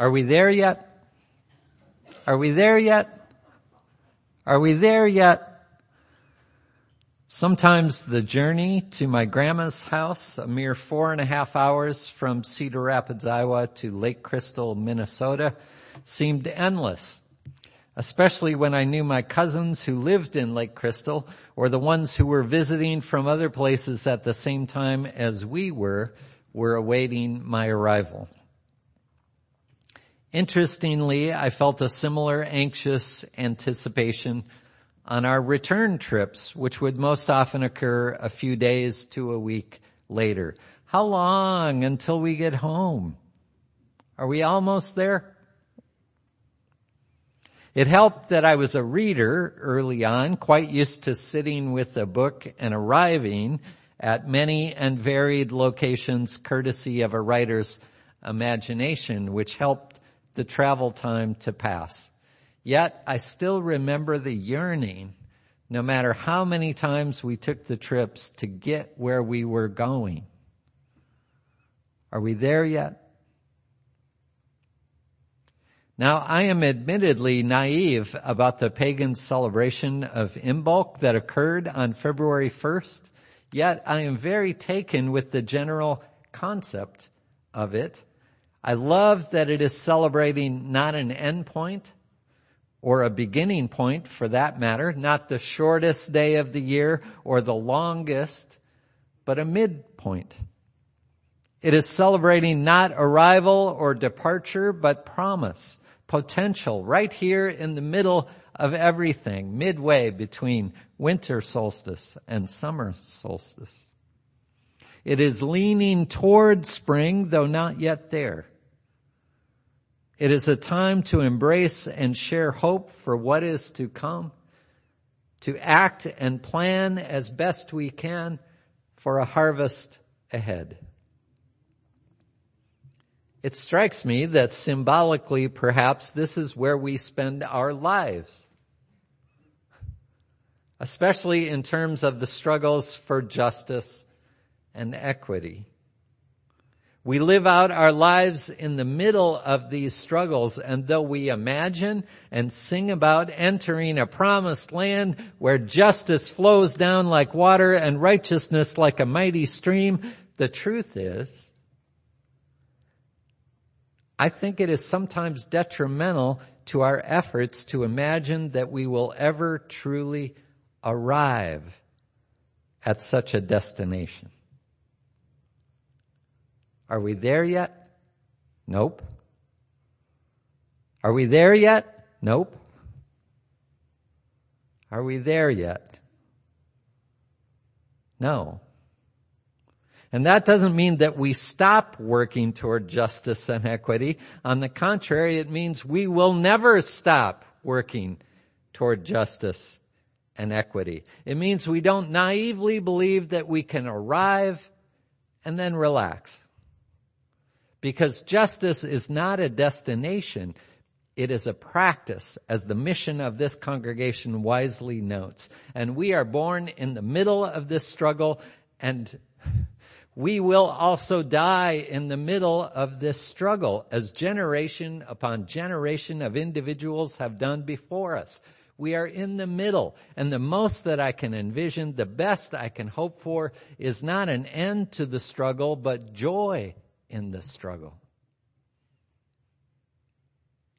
Are we there yet? Are we there yet? Are we there yet? Sometimes the journey to my grandma's house, a mere four and a half hours from Cedar Rapids, Iowa to Lake Crystal, Minnesota, seemed endless. Especially when I knew my cousins who lived in Lake Crystal or the ones who were visiting from other places at the same time as we were, were awaiting my arrival. Interestingly, I felt a similar anxious anticipation on our return trips, which would most often occur a few days to a week later. How long until we get home? Are we almost there? It helped that I was a reader early on, quite used to sitting with a book and arriving at many and varied locations courtesy of a writer's imagination, which helped the travel time to pass. Yet I still remember the yearning, no matter how many times we took the trips to get where we were going. Are we there yet? Now I am admittedly naive about the pagan celebration of Imbolc that occurred on February 1st, yet I am very taken with the general concept of it I love that it is celebrating not an end point or a beginning point for that matter, not the shortest day of the year or the longest, but a midpoint. It is celebrating not arrival or departure, but promise, potential, right here in the middle of everything, midway between winter solstice and summer solstice. It is leaning toward spring, though not yet there. It is a time to embrace and share hope for what is to come, to act and plan as best we can for a harvest ahead. It strikes me that symbolically perhaps this is where we spend our lives. Especially in terms of the struggles for justice and equity. We live out our lives in the middle of these struggles and though we imagine and sing about entering a promised land where justice flows down like water and righteousness like a mighty stream, the truth is, I think it is sometimes detrimental to our efforts to imagine that we will ever truly arrive at such a destination. Are we there yet? Nope. Are we there yet? Nope. Are we there yet? No. And that doesn't mean that we stop working toward justice and equity. On the contrary, it means we will never stop working toward justice and equity. It means we don't naively believe that we can arrive and then relax. Because justice is not a destination, it is a practice, as the mission of this congregation wisely notes. And we are born in the middle of this struggle, and we will also die in the middle of this struggle, as generation upon generation of individuals have done before us. We are in the middle, and the most that I can envision, the best I can hope for, is not an end to the struggle, but joy in the struggle.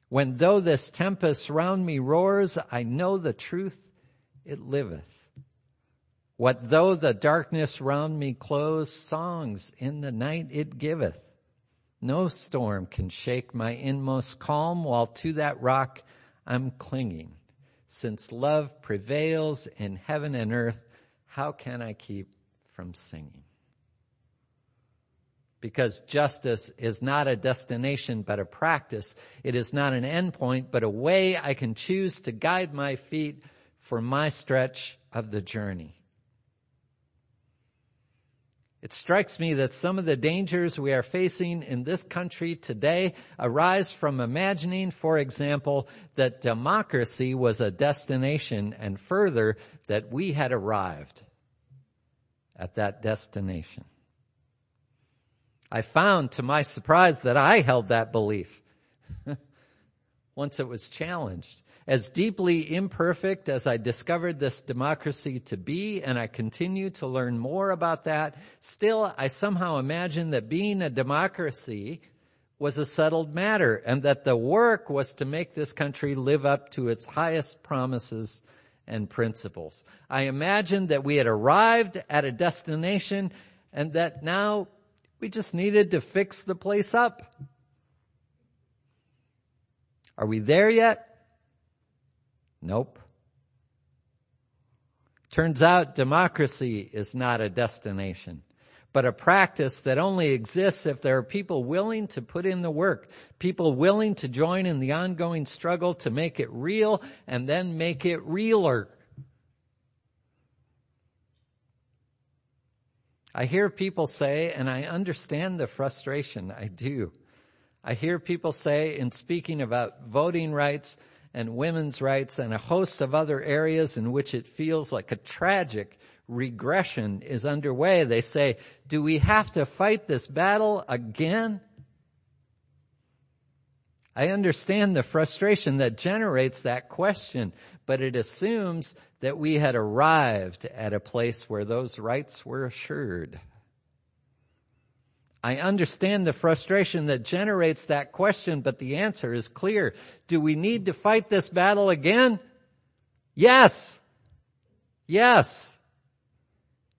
When though this tempest round me roars, I know the truth, it liveth. What though the darkness round me close, songs in the night it giveth. No storm can shake my inmost calm while to that rock I'm clinging. Since love prevails in heaven and earth, how can I keep from singing? Because justice is not a destination but a practice. It is not an endpoint but a way I can choose to guide my feet for my stretch of the journey. It strikes me that some of the dangers we are facing in this country today arise from imagining, for example, that democracy was a destination and further that we had arrived at that destination. I found to my surprise that I held that belief. once it was challenged. As deeply imperfect as I discovered this democracy to be, and I continue to learn more about that, still I somehow imagine that being a democracy was a settled matter and that the work was to make this country live up to its highest promises and principles. I imagined that we had arrived at a destination and that now we just needed to fix the place up. Are we there yet? Nope. Turns out democracy is not a destination, but a practice that only exists if there are people willing to put in the work, people willing to join in the ongoing struggle to make it real and then make it realer. I hear people say, and I understand the frustration, I do. I hear people say in speaking about voting rights and women's rights and a host of other areas in which it feels like a tragic regression is underway. They say, do we have to fight this battle again? I understand the frustration that generates that question, but it assumes that we had arrived at a place where those rights were assured. I understand the frustration that generates that question, but the answer is clear. Do we need to fight this battle again? Yes. Yes.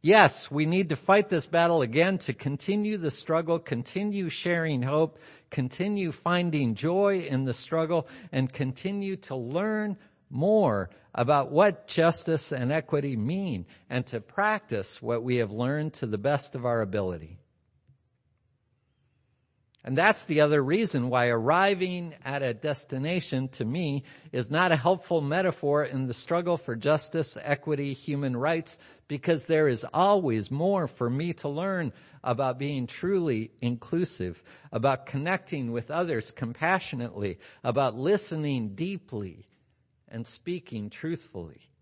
Yes, we need to fight this battle again to continue the struggle, continue sharing hope, continue finding joy in the struggle, and continue to learn more about what justice and equity mean and to practice what we have learned to the best of our ability. And that's the other reason why arriving at a destination to me is not a helpful metaphor in the struggle for justice, equity, human rights, because there is always more for me to learn about being truly inclusive, about connecting with others compassionately, about listening deeply and speaking truthfully.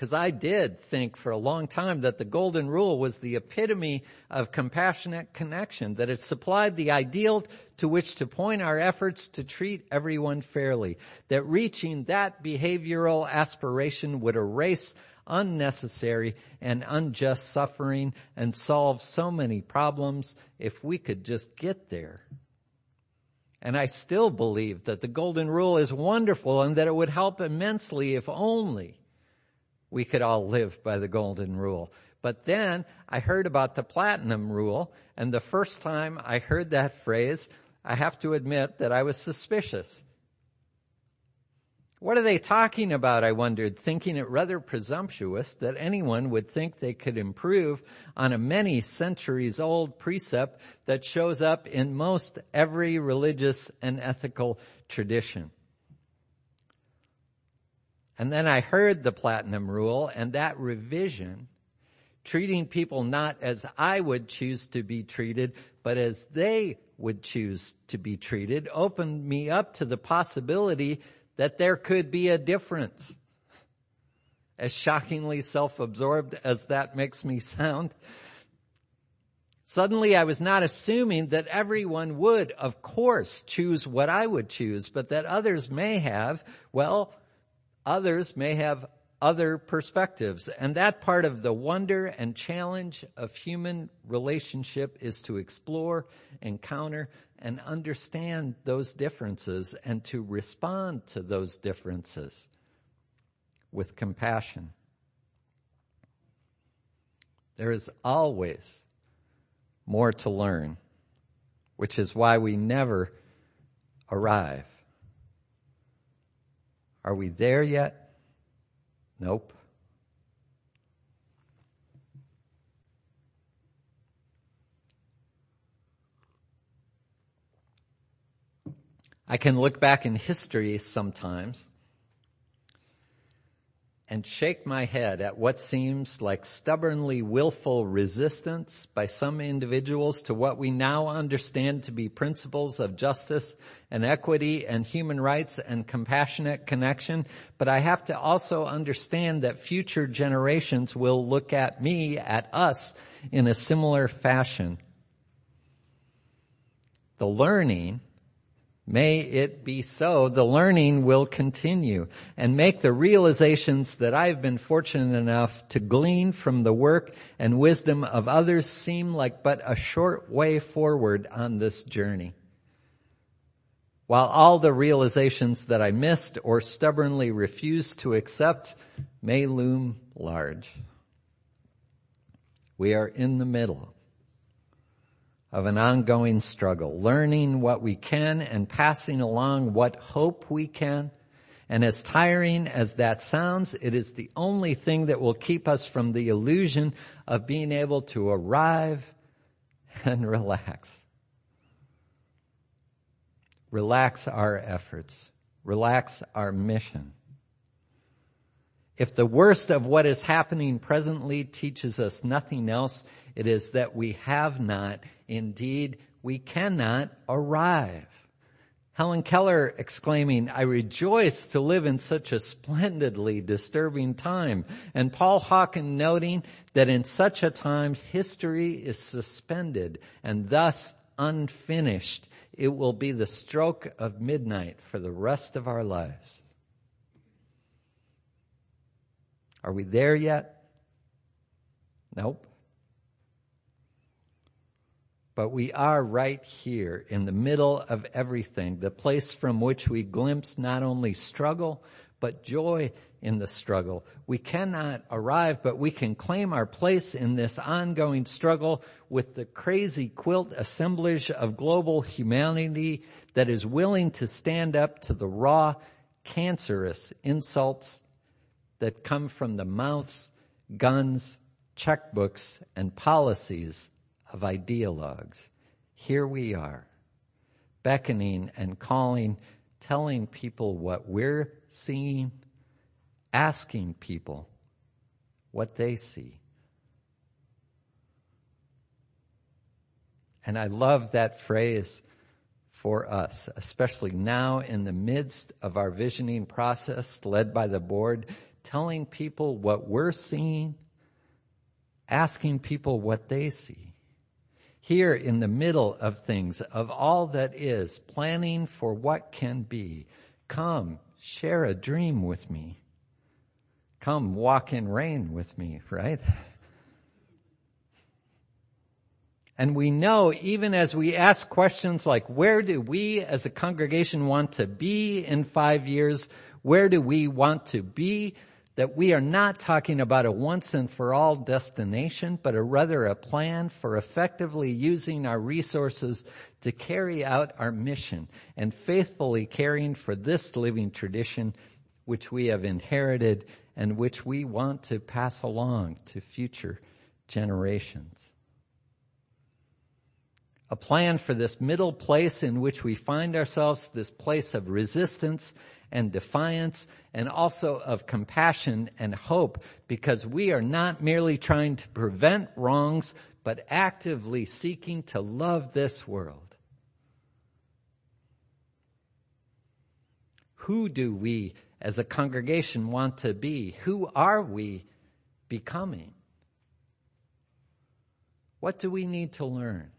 Because I did think for a long time that the golden rule was the epitome of compassionate connection, that it supplied the ideal to which to point our efforts to treat everyone fairly, that reaching that behavioral aspiration would erase unnecessary and unjust suffering and solve so many problems if we could just get there. And I still believe that the golden rule is wonderful and that it would help immensely if only we could all live by the golden rule. But then I heard about the platinum rule, and the first time I heard that phrase, I have to admit that I was suspicious. What are they talking about? I wondered, thinking it rather presumptuous that anyone would think they could improve on a many centuries old precept that shows up in most every religious and ethical tradition. And then I heard the platinum rule and that revision, treating people not as I would choose to be treated, but as they would choose to be treated, opened me up to the possibility that there could be a difference. As shockingly self-absorbed as that makes me sound, Suddenly I was not assuming that everyone would, of course, choose what I would choose, but that others may have, well, Others may have other perspectives. And that part of the wonder and challenge of human relationship is to explore, encounter, and understand those differences and to respond to those differences with compassion. There is always more to learn, which is why we never arrive. Are we there yet? Nope. I can look back in history sometimes and shake my head at what seems like stubbornly willful resistance by some individuals to what we now understand to be principles of justice and equity and human rights and compassionate connection. But I have to also understand that future generations will look at me, at us, in a similar fashion. The learning May it be so. The learning will continue and make the realizations that I've been fortunate enough to glean from the work and wisdom of others seem like but a short way forward on this journey. While all the realizations that I missed or stubbornly refused to accept may loom large. We are in the middle of an ongoing struggle, learning what we can and passing along what hope we can. And as tiring as that sounds, it is the only thing that will keep us from the illusion of being able to arrive and relax. Relax our efforts. Relax our mission. If the worst of what is happening presently teaches us nothing else, it is that we have not, indeed, we cannot arrive. Helen Keller exclaiming, I rejoice to live in such a splendidly disturbing time. And Paul Hawken noting that in such a time history is suspended and thus unfinished. It will be the stroke of midnight for the rest of our lives. Are we there yet? Nope. But we are right here in the middle of everything, the place from which we glimpse not only struggle, but joy in the struggle. We cannot arrive, but we can claim our place in this ongoing struggle with the crazy quilt assemblage of global humanity that is willing to stand up to the raw, cancerous insults that come from the mouths, guns, checkbooks, and policies of ideologues. Here we are, beckoning and calling, telling people what we're seeing, asking people what they see. And I love that phrase for us, especially now in the midst of our visioning process led by the board telling people what we're seeing, asking people what they see. Here in the middle of things, of all that is, planning for what can be. Come, share a dream with me. Come, walk in rain with me, right? And we know even as we ask questions like, where do we as a congregation want to be in five years? Where do we want to be? That we are not talking about a once and for all destination, but a rather a plan for effectively using our resources to carry out our mission and faithfully caring for this living tradition which we have inherited and which we want to pass along to future generations. A plan for this middle place in which we find ourselves, this place of resistance and defiance and also of compassion and hope because we are not merely trying to prevent wrongs, but actively seeking to love this world. Who do we as a congregation want to be? Who are we becoming? What do we need to learn?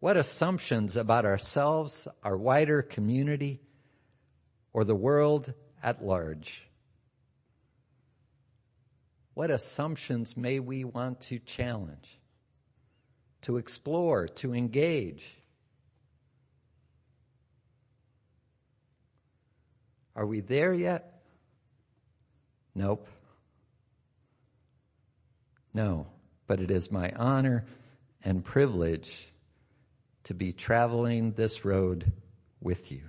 What assumptions about ourselves, our wider community, or the world at large? What assumptions may we want to challenge, to explore, to engage? Are we there yet? Nope. No, but it is my honor and privilege to be traveling this road with you.